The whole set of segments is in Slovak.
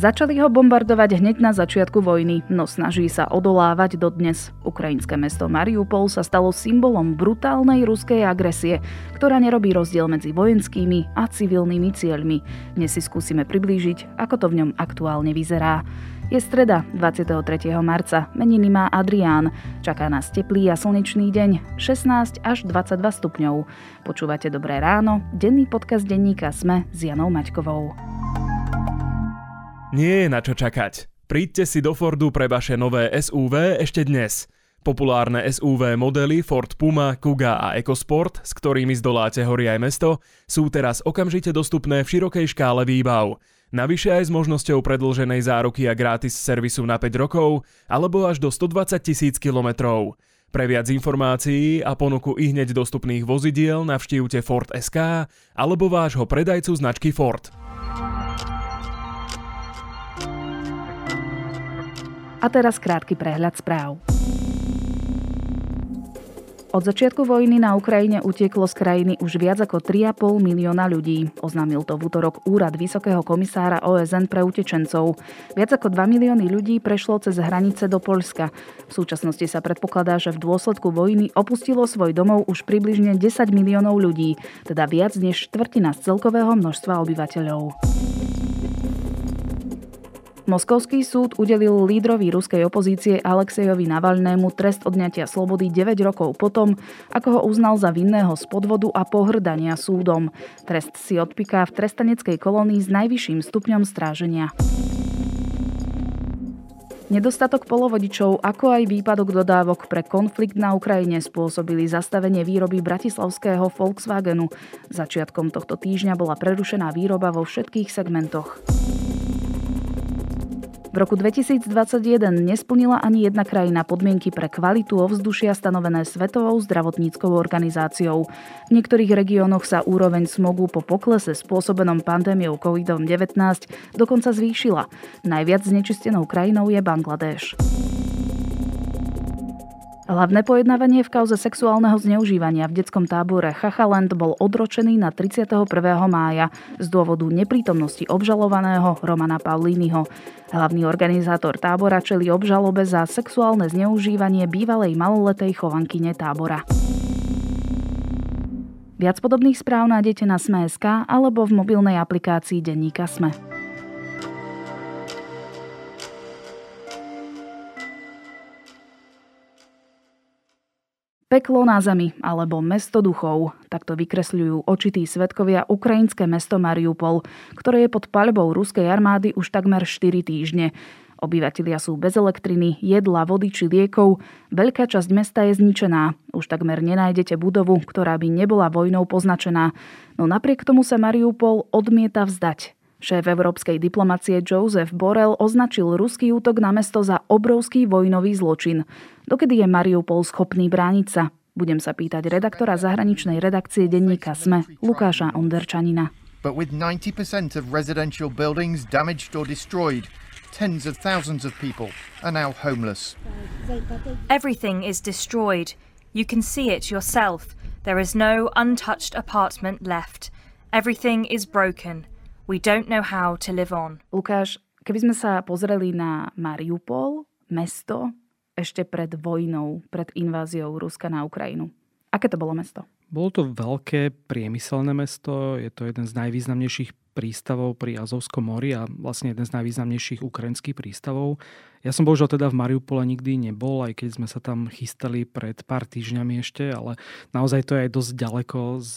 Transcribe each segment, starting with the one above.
Začali ho bombardovať hneď na začiatku vojny, no snaží sa odolávať dodnes. Ukrajinské mesto Mariupol sa stalo symbolom brutálnej ruskej agresie, ktorá nerobí rozdiel medzi vojenskými a civilnými cieľmi. Dnes si skúsime priblížiť, ako to v ňom aktuálne vyzerá. Je streda, 23. marca, meniny má Adrián. Čaká nás teplý a slnečný deň, 16 až 22 stupňov. Počúvate Dobré ráno, denný podcast denníka Sme s Janou Maťkovou. Nie je na čo čakať. Príďte si do Fordu pre vaše nové SUV ešte dnes. Populárne SUV modely Ford Puma, Kuga a EcoSport, s ktorými zdoláte hory aj mesto, sú teraz okamžite dostupné v širokej škále výbav. Navyše aj s možnosťou predlženej záruky a gratis servisu na 5 rokov alebo až do 120 tisíc kilometrov. Pre viac informácií a ponuku i hneď dostupných vozidiel navštívte Ford SK alebo vášho predajcu značky Ford. A teraz krátky prehľad správ. Od začiatku vojny na Ukrajine utieklo z krajiny už viac ako 3,5 milióna ľudí. Oznámil to v útorok úrad Vysokého komisára OSN pre utečencov. Viac ako 2 milióny ľudí prešlo cez hranice do Poľska. V súčasnosti sa predpokladá, že v dôsledku vojny opustilo svoj domov už približne 10 miliónov ľudí, teda viac než štvrtina z celkového množstva obyvateľov. Moskovský súd udelil lídrovi ruskej opozície Alexejovi Navalnému trest odňatia slobody 9 rokov potom, ako ho uznal za vinného z podvodu a pohrdania súdom. Trest si odpiká v trestaneckej kolónii s najvyšším stupňom stráženia. Nedostatok polovodičov, ako aj výpadok dodávok pre konflikt na Ukrajine spôsobili zastavenie výroby bratislavského Volkswagenu. Začiatkom tohto týždňa bola prerušená výroba vo všetkých segmentoch. V roku 2021 nesplnila ani jedna krajina podmienky pre kvalitu ovzdušia stanovené Svetovou zdravotníckou organizáciou. V niektorých regiónoch sa úroveň smogu po poklese spôsobenom pandémiou COVID-19 dokonca zvýšila. Najviac znečistenou krajinou je Bangladeš. Hlavné pojednávanie v kauze sexuálneho zneužívania v detskom tábore Chachaland bol odročený na 31. mája z dôvodu neprítomnosti obžalovaného Romana Paulínyho. Hlavný organizátor tábora čeli obžalobe za sexuálne zneužívanie bývalej maloletej chovankyne tábora. Viac podobných správ nájdete na Sme.sk alebo v mobilnej aplikácii Denníka Sme. Peklo na zemi alebo mesto duchov, takto vykresľujú očití svetkovia ukrajinské mesto Mariupol, ktoré je pod paľbou ruskej armády už takmer 4 týždne. Obyvatelia sú bez elektriny, jedla, vody či liekov. Veľká časť mesta je zničená. Už takmer nenájdete budovu, ktorá by nebola vojnou poznačená. No napriek tomu sa Mariupol odmieta vzdať. Šéf európskej diplomacie Joseph Borrell označil ruský útok na mesto za obrovský vojnový zločin. Dokedy je Mariupol schopný brániť sa? Budem sa pýtať redaktora zahraničnej redakcie denníka SME, Lukáša Onderčanina. But with 90% of residential buildings damaged or destroyed, tens of thousands of people are now homeless. Everything is destroyed. You can see it yourself. There is no untouched apartment left. Everything is broken. We don't know how to live on. Lukáš, keby sme sa pozreli na Mariupol, mesto, ešte pred vojnou, pred inváziou Ruska na Ukrajinu. Aké to bolo mesto? Bolo to veľké priemyselné mesto, je to jeden z najvýznamnejších prístavov pri Azovskom mori a vlastne jeden z najvýznamnejších ukrajinských prístavov. Ja som bohužiaľ teda v Mariupole nikdy nebol, aj keď sme sa tam chystali pred pár týždňami ešte, ale naozaj to je aj dosť ďaleko z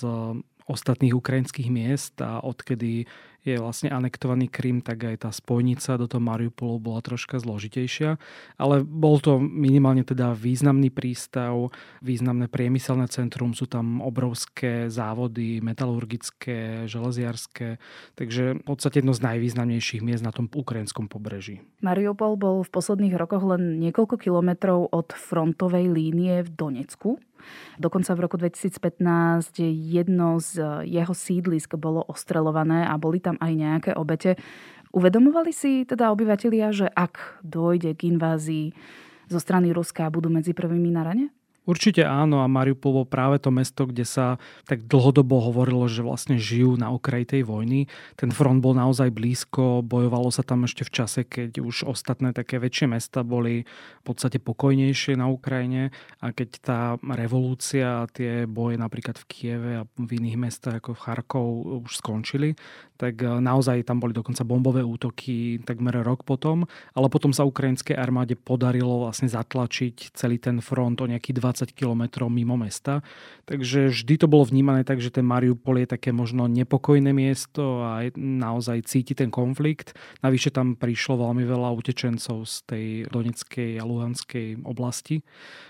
ostatných ukrajinských miest a odkedy je vlastne anektovaný Krym, tak aj tá spojnica do toho Mariupolu bola troška zložitejšia. Ale bol to minimálne teda významný prístav, významné priemyselné centrum, sú tam obrovské závody metalurgické, železiarské, takže v podstate jedno z najvýznamnejších miest na tom ukrajinskom pobreží. Mariupol bol v posledných rokoch len niekoľko kilometrov od frontovej línie v Donecku. Dokonca v roku 2015 jedno z jeho sídlisk bolo ostrelované a boli tam aj nejaké obete. Uvedomovali si teda obyvatelia, že ak dojde k invázii zo strany Ruska, budú medzi prvými na rane? Určite áno a Mariupol bol práve to mesto, kde sa tak dlhodobo hovorilo, že vlastne žijú na okraji tej vojny. Ten front bol naozaj blízko, bojovalo sa tam ešte v čase, keď už ostatné také väčšie mesta boli v podstate pokojnejšie na Ukrajine a keď tá revolúcia a tie boje napríklad v Kieve a v iných mestách ako v Charkov už skončili, tak e, naozaj tam boli dokonca bombové útoky takmer rok potom, ale potom sa ukrajinskej armáde podarilo vlastne zatlačiť celý ten front o nejakých 20 kilometrov mimo mesta. Takže vždy to bolo vnímané tak, že ten Mariupol je také možno nepokojné miesto a naozaj cíti ten konflikt. Navyše tam prišlo veľmi veľa utečencov z tej Doneckej a Luhanskej oblasti.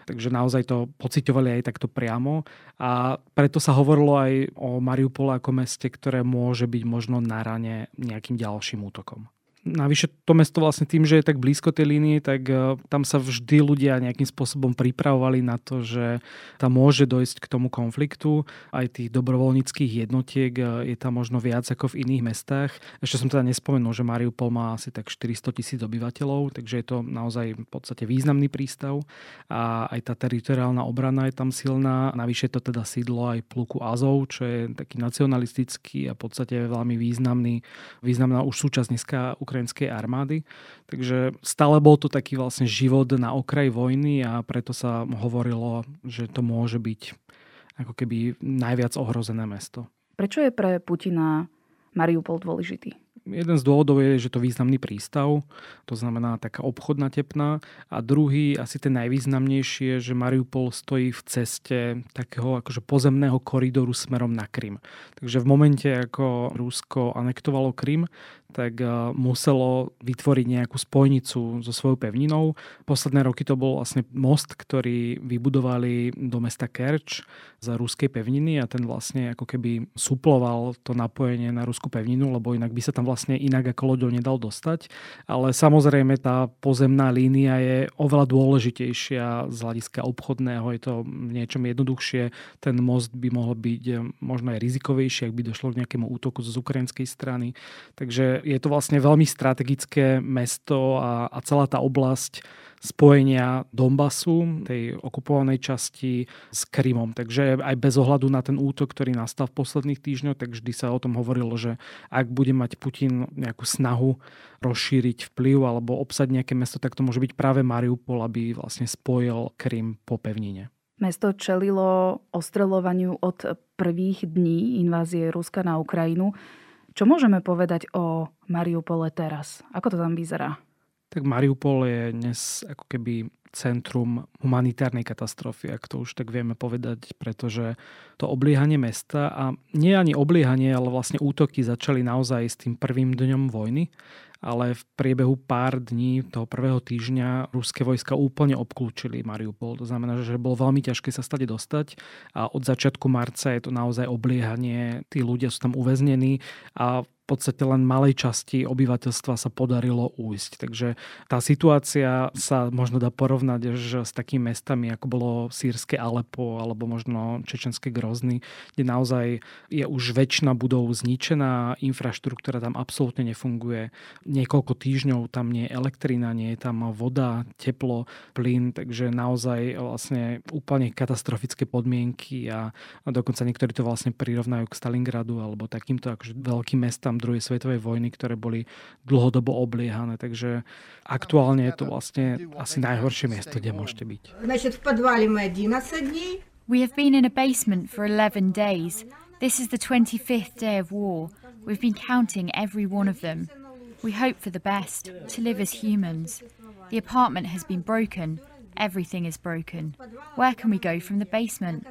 Takže naozaj to pocitovali aj takto priamo. A preto sa hovorilo aj o Mariupole ako meste, ktoré môže byť možno na rane nejakým ďalším útokom. Navyše to mesto vlastne tým, že je tak blízko tej línie, tak e, tam sa vždy ľudia nejakým spôsobom pripravovali na to, že tam môže dojsť k tomu konfliktu. Aj tých dobrovoľníckých jednotiek e, je tam možno viac ako v iných mestách. Ešte som teda nespomenul, že Mariupol má asi tak 400 tisíc obyvateľov, takže je to naozaj v podstate významný prístav a aj tá teritoriálna obrana je tam silná. Navyše to teda sídlo aj pluku Azov, čo je taký nacionalistický a v podstate veľmi významný, významná už súčasť dneska ukrajinskej armády. Takže stále bol to taký vlastne život na okraj vojny a preto sa hovorilo, že to môže byť ako keby najviac ohrozené mesto. Prečo je pre Putina Mariupol dôležitý? Jeden z dôvodov je, že to významný prístav, to znamená taká obchodná tepna. A druhý, asi ten najvýznamnejší je, že Mariupol stojí v ceste takého akože pozemného koridoru smerom na Krym. Takže v momente, ako Rusko anektovalo Krym, tak eh, muselo vytvoriť nejakú spojnicu so svojou pevninou. Posledné roky to bol vlastne most, ktorý vybudovali do mesta Kerč za ruskej pevniny a ten vlastne ako keby suploval to napojenie na ruskú pevninu, lebo inak by sa tam vlastne inak ako loďou nedal dostať. Ale samozrejme tá pozemná línia je oveľa dôležitejšia z hľadiska obchodného, je to niečom jednoduchšie. Ten most by mohol byť eh, možno aj rizikovejší, ak by došlo k nejakému útoku z ukrajinskej strany. Takže je to vlastne veľmi strategické mesto a, a celá tá oblasť spojenia Donbasu, tej okupovanej časti s Krymom. Takže aj bez ohľadu na ten útok, ktorý nastal v posledných týždňoch, tak vždy sa o tom hovorilo, že ak bude mať Putin nejakú snahu rozšíriť vplyv alebo obsať nejaké mesto, tak to môže byť práve Mariupol, aby vlastne spojil Krym po pevnine. Mesto čelilo ostreľovaniu od prvých dní invázie Ruska na Ukrajinu. Čo môžeme povedať o Mariupole teraz? Ako to tam vyzerá? Tak Mariupol je dnes ako keby centrum humanitárnej katastrofy, ak to už tak vieme povedať, pretože to obliehanie mesta a nie ani obliehanie, ale vlastne útoky začali naozaj s tým prvým dňom vojny ale v priebehu pár dní toho prvého týždňa ruské vojska úplne obklúčili Mariupol. To znamená, že bolo veľmi ťažké sa stade dostať a od začiatku marca je to naozaj obliehanie. Tí ľudia sú tam uväznení a v podstate len malej časti obyvateľstva sa podarilo újsť. Takže tá situácia sa možno dá porovnať že s takými mestami, ako bolo sírske Alepo alebo možno čečenské Grozny, kde naozaj je už väčšina budov zničená, infraštruktúra tam absolútne nefunguje. Niekoľko týždňov tam nie je elektrina, nie je tam voda, teplo, plyn, takže naozaj vlastne úplne katastrofické podmienky a dokonca niektorí to vlastne prirovnajú k Stalingradu alebo takýmto akože veľkým mestám mestám druhej svetovej vojny, ktoré boli dlhodobo obliehané. Takže aktuálne je to vlastne asi najhoršie miesto, kde môžete byť. We have been in a basement for 11 days. This is the 25th day of war. We've been counting every one of them. We hope for the best, to live as humans. The apartment has been broken. Everything is broken. Where can we go from the basement?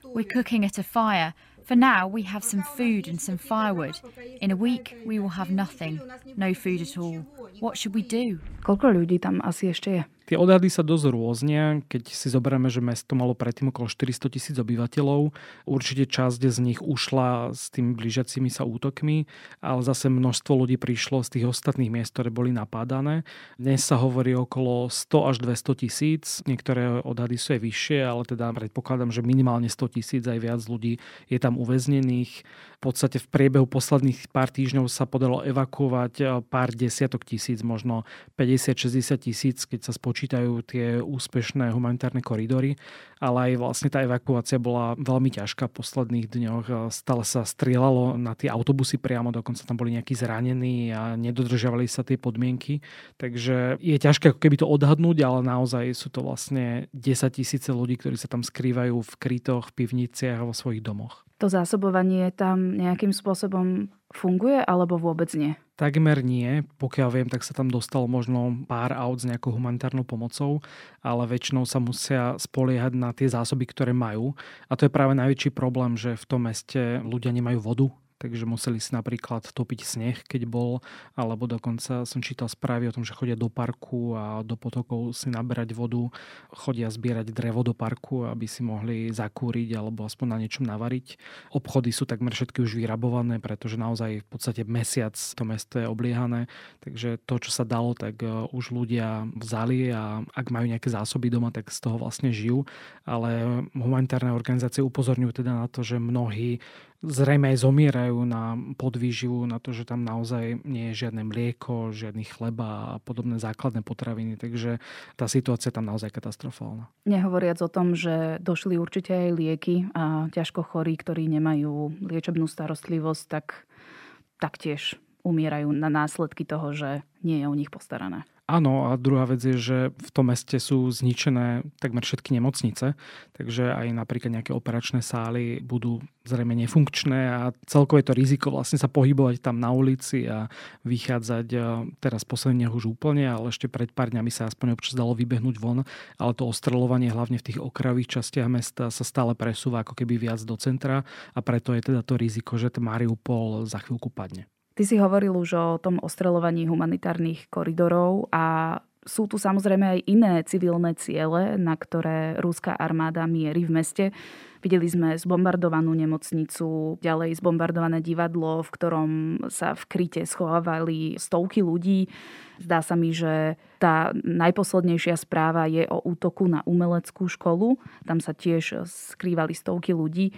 We're cooking at a fire, For now, we have some food and some firewood. In a week, we will have nothing. No food at all. What should we do? Koľko ľudí tam asi ešte je? Tie odhady sa dosť rôznia, keď si zoberieme, že mesto malo predtým okolo 400 tisíc obyvateľov. Určite časť z nich ušla s tými blížiacimi sa útokmi, ale zase množstvo ľudí prišlo z tých ostatných miest, ktoré boli napádané. Dnes sa hovorí okolo 100 až 200 tisíc, niektoré odhady sú aj vyššie, ale teda predpokladám, že minimálne 100 tisíc aj viac ľudí je tam uväznených. V podstate v priebehu posledných pár týždňov sa podalo evakuovať pár desiatok tisíc tisíc, možno 50-60 tisíc, keď sa spočítajú tie úspešné humanitárne koridory, ale aj vlastne tá evakuácia bola veľmi ťažká v posledných dňoch. Stále sa strieľalo na tie autobusy priamo, dokonca tam boli nejakí zranení a nedodržiavali sa tie podmienky. Takže je ťažké ako keby to odhadnúť, ale naozaj sú to vlastne 10 tisíce ľudí, ktorí sa tam skrývajú v krytoch, v pivniciach a vo svojich domoch. To zásobovanie tam nejakým spôsobom funguje alebo vôbec nie? Takmer nie. Pokiaľ viem, tak sa tam dostalo možno pár aut s nejakou humanitárnou pomocou, ale väčšinou sa musia spoliehať na tie zásoby, ktoré majú. A to je práve najväčší problém, že v tom meste ľudia nemajú vodu, takže museli si napríklad topiť sneh, keď bol, alebo dokonca som čítal správy o tom, že chodia do parku a do potokov si naberať vodu, chodia zbierať drevo do parku, aby si mohli zakúriť alebo aspoň na niečom navariť. Obchody sú takmer všetky už vyrabované, pretože naozaj v podstate mesiac to mesto je obliehané, takže to, čo sa dalo, tak e, už ľudia vzali a ak majú nejaké zásoby doma, tak z toho vlastne žijú, ale humanitárne organizácie upozorňujú teda na to, že mnohí zrejme aj zomierajú na podvýživu, na to, že tam naozaj nie je žiadne mlieko, žiadny chleba a podobné základné potraviny, takže tá situácia tam naozaj katastrofálna. Nehovoriac o tom, že došli určite aj lieky a ťažko chorí, ktorí nemajú liečebnú starostlivosť, tak taktiež umierajú na následky toho, že nie je o nich postarané. Áno, a druhá vec je, že v tom meste sú zničené takmer všetky nemocnice, takže aj napríklad nejaké operačné sály budú zrejme nefunkčné a celkové to riziko vlastne sa pohybovať tam na ulici a vychádzať teraz posledne už úplne, ale ešte pred pár dňami sa aspoň občas dalo vybehnúť von, ale to ostreľovanie hlavne v tých okrajových častiach mesta sa stále presúva ako keby viac do centra a preto je teda to riziko, že ten Mariupol za chvíľku padne. Ty si hovoril už o tom ostreľovaní humanitárnych koridorov a sú tu samozrejme aj iné civilné ciele, na ktoré rúská armáda mierí v meste. Videli sme zbombardovanú nemocnicu, ďalej zbombardované divadlo, v ktorom sa v kryte schovávali stovky ľudí. Zdá sa mi, že tá najposlednejšia správa je o útoku na umeleckú školu. Tam sa tiež skrývali stovky ľudí.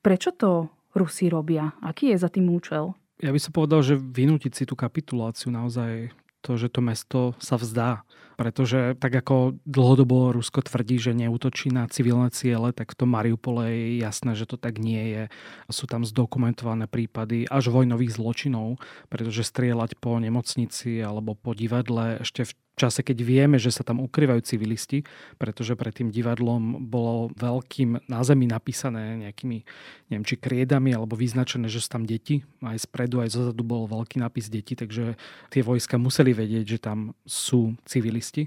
Prečo to Rusi robia? Aký je za tým účel? Ja by som povedal, že vynútiť si tú kapituláciu naozaj to, že to mesto sa vzdá. Pretože tak ako dlhodobo Rusko tvrdí, že neútočí na civilné ciele, tak v tom Mariupole je jasné, že to tak nie je. Sú tam zdokumentované prípady až vojnových zločinov, pretože strieľať po nemocnici alebo po divadle ešte v čase, keď vieme, že sa tam ukrývajú civilisti, pretože pred tým divadlom bolo veľkým na zemi napísané nejakými, neviem, či kriedami alebo vyznačené, že sú tam deti. Aj spredu, aj zozadu bol veľký nápis deti, takže tie vojska museli vedieť, že tam sú civilisti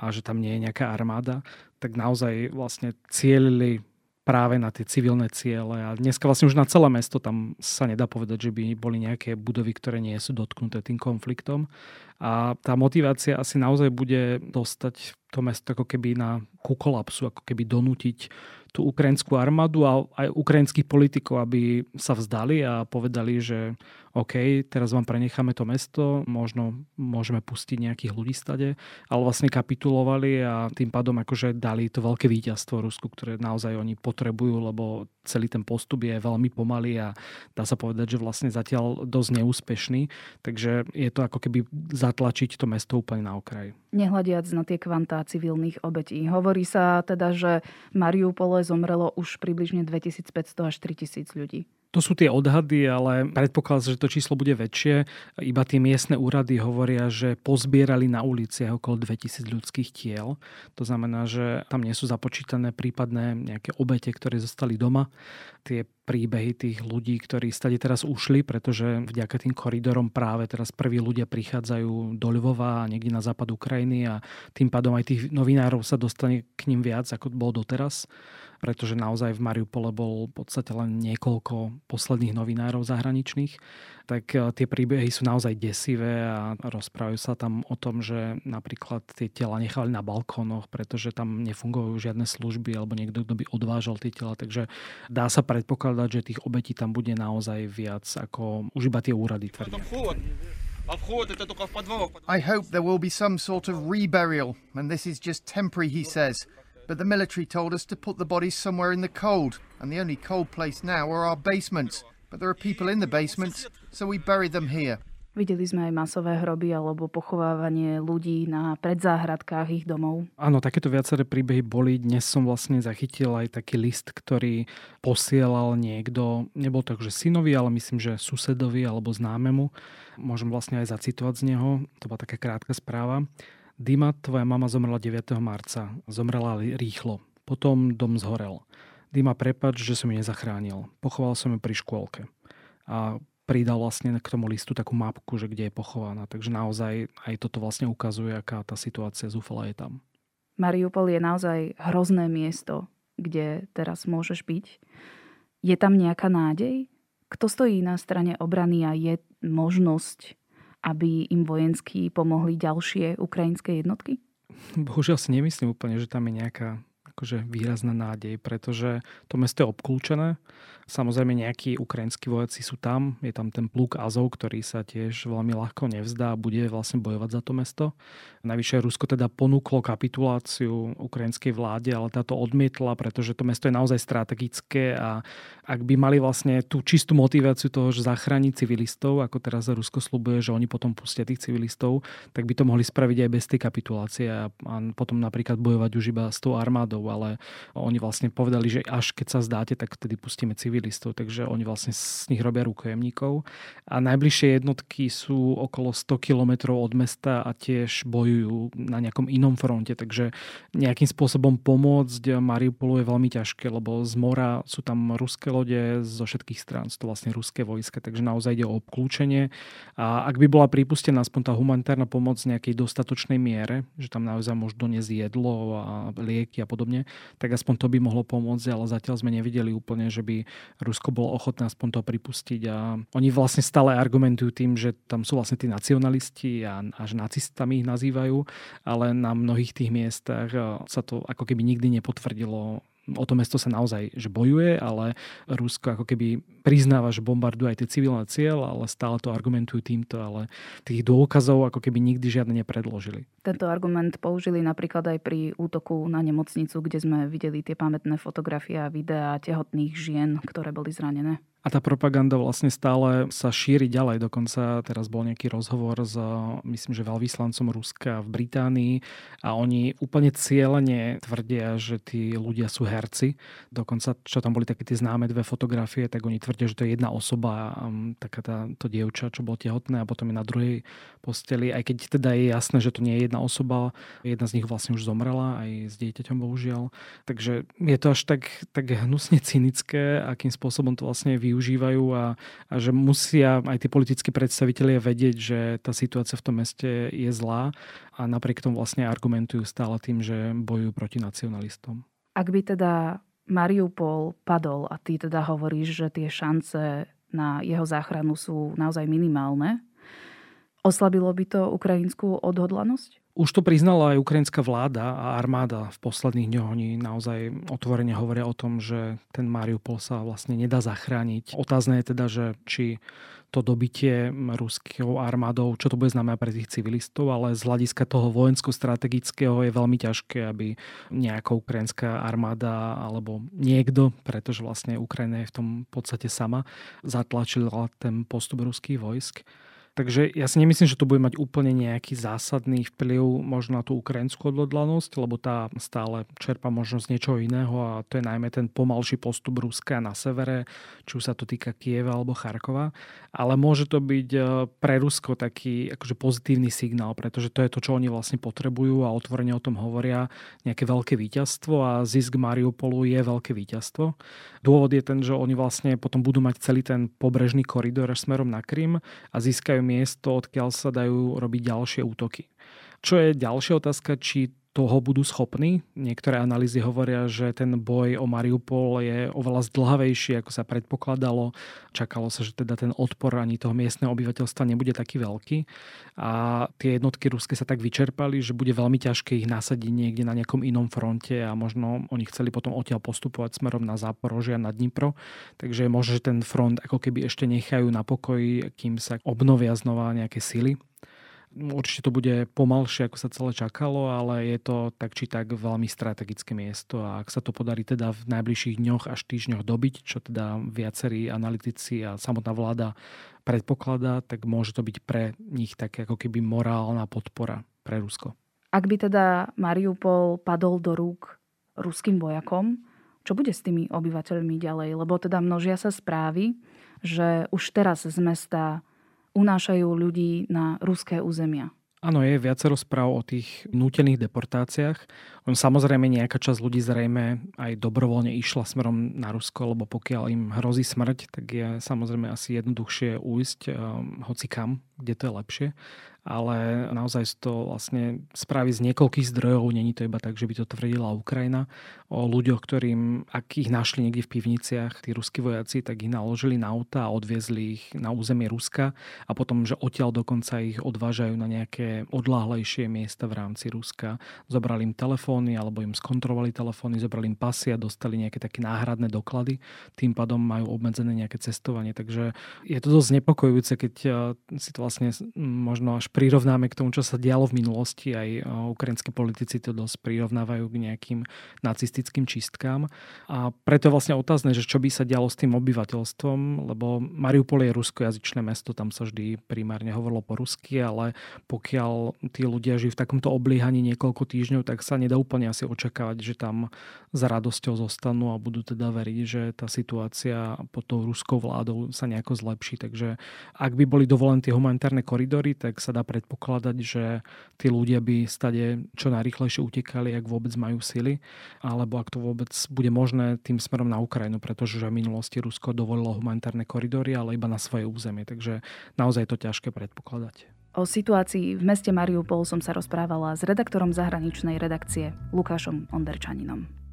a že tam nie je nejaká armáda, tak naozaj vlastne cielili práve na tie civilné ciele. A dneska vlastne už na celé mesto tam sa nedá povedať, že by boli nejaké budovy, ktoré nie sú dotknuté tým konfliktom. A tá motivácia asi naozaj bude dostať to mesto ako keby na ku kolapsu, ako keby donútiť tú ukrajinskú armádu a aj ukrajinských politikov, aby sa vzdali a povedali, že OK, teraz vám prenecháme to mesto, možno môžeme pustiť nejakých ľudí stade, ale vlastne kapitulovali a tým pádom akože dali to veľké víťazstvo Rusku, ktoré naozaj oni potrebujú, lebo celý ten postup je veľmi pomalý a dá sa povedať, že vlastne zatiaľ dosť neúspešný, takže je to ako keby zatlačiť to mesto úplne na okraj. Nehľadiac na tie kvantá civilných obetí. Hovorí sa teda, že Mariupole zomrelo už približne 2500 až 3000 ľudí. To sú tie odhady, ale predpokladá sa, že to číslo bude väčšie. Iba tie miestne úrady hovoria, že pozbierali na uliciach okolo 2000 ľudských tiel. To znamená, že tam nie sú započítané prípadné nejaké obete, ktoré zostali doma. Tie príbehy tých ľudí, ktorí stade teraz ušli, pretože vďaka tým koridorom práve teraz prví ľudia prichádzajú do Lvova a niekde na západ Ukrajiny a tým pádom aj tých novinárov sa dostane k ním viac, ako bolo doteraz pretože naozaj v Mariupole bol v podstate len niekoľko posledných novinárov zahraničných, tak e, tie príbehy sú naozaj desivé a rozprávajú sa tam o tom, že napríklad tie tela nechali na balkónoch, pretože tam nefungujú žiadne služby alebo niekto, kto by odvážal tie tela, takže dá sa predpokladať, že tých obetí tam bude naozaj viac, ako už iba tie úrady tvrdia. I hope there will be some sort of reburial, and this is just temporary, he says. But the military told us to put the bodies somewhere in the cold, and the only cold place now are our basements. But there are people in the basements, so we bury them here. Videli sme aj masové hroby alebo pochovávanie ľudí na predzáhradkách ich domov. Áno, takéto viaceré príbehy boli. Dnes som vlastne zachytil aj taký list, ktorý posielal niekto, nebol to že synovi, ale myslím, že susedovi alebo známemu. Môžem vlastne aj zacitovať z neho. To bola taká krátka správa. Dima, tvoja mama zomrela 9. marca. Zomrela rýchlo. Potom dom zhorel. Dima, prepač, že som ju nezachránil. Pochoval som ju pri škôlke. A pridal vlastne k tomu listu takú mapku, že kde je pochovaná. Takže naozaj aj toto vlastne ukazuje, aká tá situácia zúfala je tam. Mariupol je naozaj hrozné miesto, kde teraz môžeš byť. Je tam nejaká nádej? Kto stojí na strane obrany a je možnosť, aby im vojensky pomohli ďalšie ukrajinské jednotky? Bohužiaľ si nemyslím úplne, že tam je nejaká akože výrazná nádej, pretože to mesto je obklúčené. Samozrejme nejakí ukrajinskí vojaci sú tam, je tam ten pluk Azov, ktorý sa tiež veľmi ľahko nevzdá a bude vlastne bojovať za to mesto. Najvyššie Rusko teda ponúklo kapituláciu ukrajinskej vláde, ale táto odmietla, pretože to mesto je naozaj strategické a ak by mali vlastne tú čistú motiváciu toho, že zachrániť civilistov, ako teraz Rusko slubuje, že oni potom pustia tých civilistov, tak by to mohli spraviť aj bez tej kapitulácie a potom napríklad bojovať už iba s tou armádou, ale oni vlastne povedali, že až keď sa zdáte, tak vtedy pustíme civilistov takže oni vlastne z nich robia rukojemníkov. A najbližšie jednotky sú okolo 100 kilometrov od mesta a tiež bojujú na nejakom inom fronte, takže nejakým spôsobom pomôcť Mariupolu je veľmi ťažké, lebo z mora sú tam ruské lode zo všetkých strán, sú to vlastne ruské vojska, takže naozaj ide o obklúčenie. A ak by bola pripustená aspoň tá humanitárna pomoc v nejakej dostatočnej miere, že tam naozaj môžu doniesť jedlo a lieky a podobne, tak aspoň to by mohlo pomôcť, ale zatiaľ sme nevideli úplne, že by Rusko bolo ochotné aspoň to pripustiť. A oni vlastne stále argumentujú tým, že tam sú vlastne tí nacionalisti a až nacistami ich nazývajú, ale na mnohých tých miestach sa to ako keby nikdy nepotvrdilo. O to mesto sa naozaj že bojuje, ale Rusko ako keby priznáva, že bombarduje aj tie civilné cieľ, ale stále to argumentujú týmto, ale tých dôkazov ako keby nikdy žiadne nepredložili. Tento argument použili napríklad aj pri útoku na nemocnicu, kde sme videli tie pamätné fotografie a videá tehotných žien, ktoré boli zranené. A tá propaganda vlastne stále sa šíri ďalej. Dokonca teraz bol nejaký rozhovor s, myslím, že veľvyslancom Ruska v Británii a oni úplne cieľene tvrdia, že tí ľudia sú herci. Dokonca, čo tam boli také tie známe dve fotografie, tak oni tvrdia, že to je jedna osoba, taká tá, to dievča, čo bolo tehotné a potom je na druhej posteli. Aj keď teda je jasné, že to nie je jedna osoba, jedna z nich vlastne už zomrela aj s dieťaťom bohužiaľ. Takže je to až tak, tak hnusne cynické, akým spôsobom to vlastne využívajú a, a že musia aj tí politickí predstavitelia vedieť, že tá situácia v tom meste je zlá a napriek tomu vlastne argumentujú stále tým, že bojujú proti nacionalistom. Ak by teda Mariupol padol a ty teda hovoríš, že tie šance na jeho záchranu sú naozaj minimálne, oslabilo by to ukrajinskú odhodlanosť? Už to priznala aj ukrajinská vláda a armáda v posledných dňoch. Oni naozaj otvorene hovoria o tom, že ten Mariupol sa vlastne nedá zachrániť. Otázne je teda, že či to dobitie ruskou armádou, čo to bude znamená pre tých civilistov, ale z hľadiska toho vojensko-strategického je veľmi ťažké, aby nejaká ukrajinská armáda alebo niekto, pretože vlastne Ukrajina je v tom podstate sama, zatlačila ten postup ruských vojsk. Takže ja si nemyslím, že to bude mať úplne nejaký zásadný vplyv možno na tú ukrajinskú odhodlanosť, lebo tá stále čerpa možnosť niečoho iného a to je najmä ten pomalší postup Ruska na severe, či už sa to týka Kieva alebo Charkova. Ale môže to byť e, pre Rusko taký akože pozitívny signál, pretože to je to, čo oni vlastne potrebujú a otvorene o tom hovoria nejaké veľké víťazstvo a zisk Mariupolu je veľké víťazstvo. Dôvod je ten, že oni vlastne potom budú mať celý ten pobrežný koridor smerom na Krym a získajú miesto, odkiaľ sa dajú robiť ďalšie útoky. Čo je ďalšia otázka, či toho budú schopní. Niektoré analýzy hovoria, že ten boj o Mariupol je oveľa zdlhavejší, ako sa predpokladalo. Čakalo sa, že teda ten odpor ani toho miestneho obyvateľstva nebude taký veľký. A tie jednotky ruské sa tak vyčerpali, že bude veľmi ťažké ich nasadiť niekde na nejakom inom fronte a možno oni chceli potom odtiaľ postupovať smerom na Záporožia na Dnipro. Takže je možné, že ten front ako keby ešte nechajú na pokoji, kým sa obnovia znova nejaké sily Určite to bude pomalšie, ako sa celé čakalo, ale je to tak či tak veľmi strategické miesto a ak sa to podarí teda v najbližších dňoch až týždňoch dobiť, čo teda viacerí analytici a samotná vláda predpokladá, tak môže to byť pre nich tak ako keby morálna podpora pre Rusko. Ak by teda Mariupol padol do rúk ruským vojakom, čo bude s tými obyvateľmi ďalej? Lebo teda množia sa správy, že už teraz z mesta unášajú ľudí na ruské územia. Áno, je viacero správ o tých nútených deportáciách. On samozrejme nejaká časť ľudí zrejme aj dobrovoľne išla smerom na Rusko, lebo pokiaľ im hrozí smrť, tak je samozrejme asi jednoduchšie ujsť um, hoci kam, kde to je lepšie ale naozaj to vlastne správy z niekoľkých zdrojov, není to iba tak, že by to tvrdila Ukrajina, o ľuďoch, ktorým, ak ich našli niekde v pivniciach, tí ruskí vojaci, tak ich naložili na auta a odviezli ich na územie Ruska a potom, že odtiaľ dokonca ich odvážajú na nejaké odláhlejšie miesta v rámci Ruska. Zobrali im telefóny alebo im skontrolovali telefóny, zobrali im pasy a dostali nejaké také náhradné doklady. Tým pádom majú obmedzené nejaké cestovanie. Takže je to dosť nepokojujúce, keď si to vlastne možno až prirovnáme k tomu, čo sa dialo v minulosti. Aj ukrajinskí politici to dosť prirovnávajú k nejakým nacistickým čistkám. A preto je vlastne otázne, že čo by sa dialo s tým obyvateľstvom, lebo Mariupol je ruskojazyčné mesto, tam sa vždy primárne hovorilo po rusky, ale pokiaľ tí ľudia žijú v takomto obliehaní niekoľko týždňov, tak sa nedá úplne asi očakávať, že tam za radosťou zostanú a budú teda veriť, že tá situácia pod tou ruskou vládou sa nejako zlepší. Takže ak by boli dovolené tie humanitárne koridory, tak sa dá predpokladať, že tí ľudia by stade čo najrychlejšie utekali, ak vôbec majú sily, alebo ak to vôbec bude možné tým smerom na Ukrajinu, pretože v minulosti Rusko dovolilo humanitárne koridory, ale iba na svoje územie. Takže naozaj je to ťažké predpokladať. O situácii v meste Mariupol som sa rozprávala s redaktorom zahraničnej redakcie Lukášom Onderčaninom.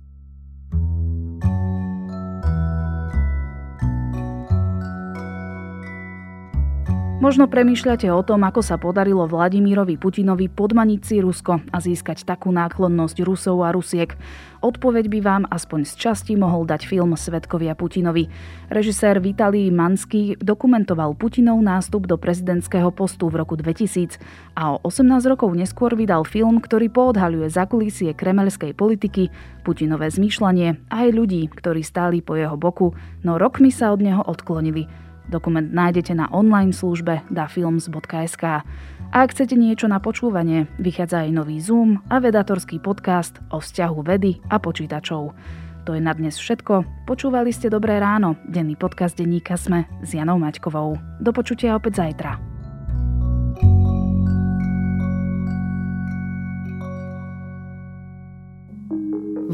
Možno premýšľate o tom, ako sa podarilo Vladimírovi Putinovi podmaniť si Rusko a získať takú náklonnosť Rusov a Rusiek. Odpoveď by vám aspoň z časti mohol dať film Svetkovia Putinovi. Režisér Vitalij Manský dokumentoval Putinov nástup do prezidentského postu v roku 2000 a o 18 rokov neskôr vydal film, ktorý poodhaľuje zakulísie kremelskej politiky, Putinové zmýšľanie a aj ľudí, ktorí stáli po jeho boku, no rokmi sa od neho odklonili. Dokument nájdete na online službe dafilms.sk. A ak chcete niečo na počúvanie, vychádza aj nový Zoom a vedatorský podcast o vzťahu vedy a počítačov. To je na dnes všetko. Počúvali ste Dobré ráno, denný podcast denníka Sme s Janou Maťkovou. Do počutia opäť zajtra.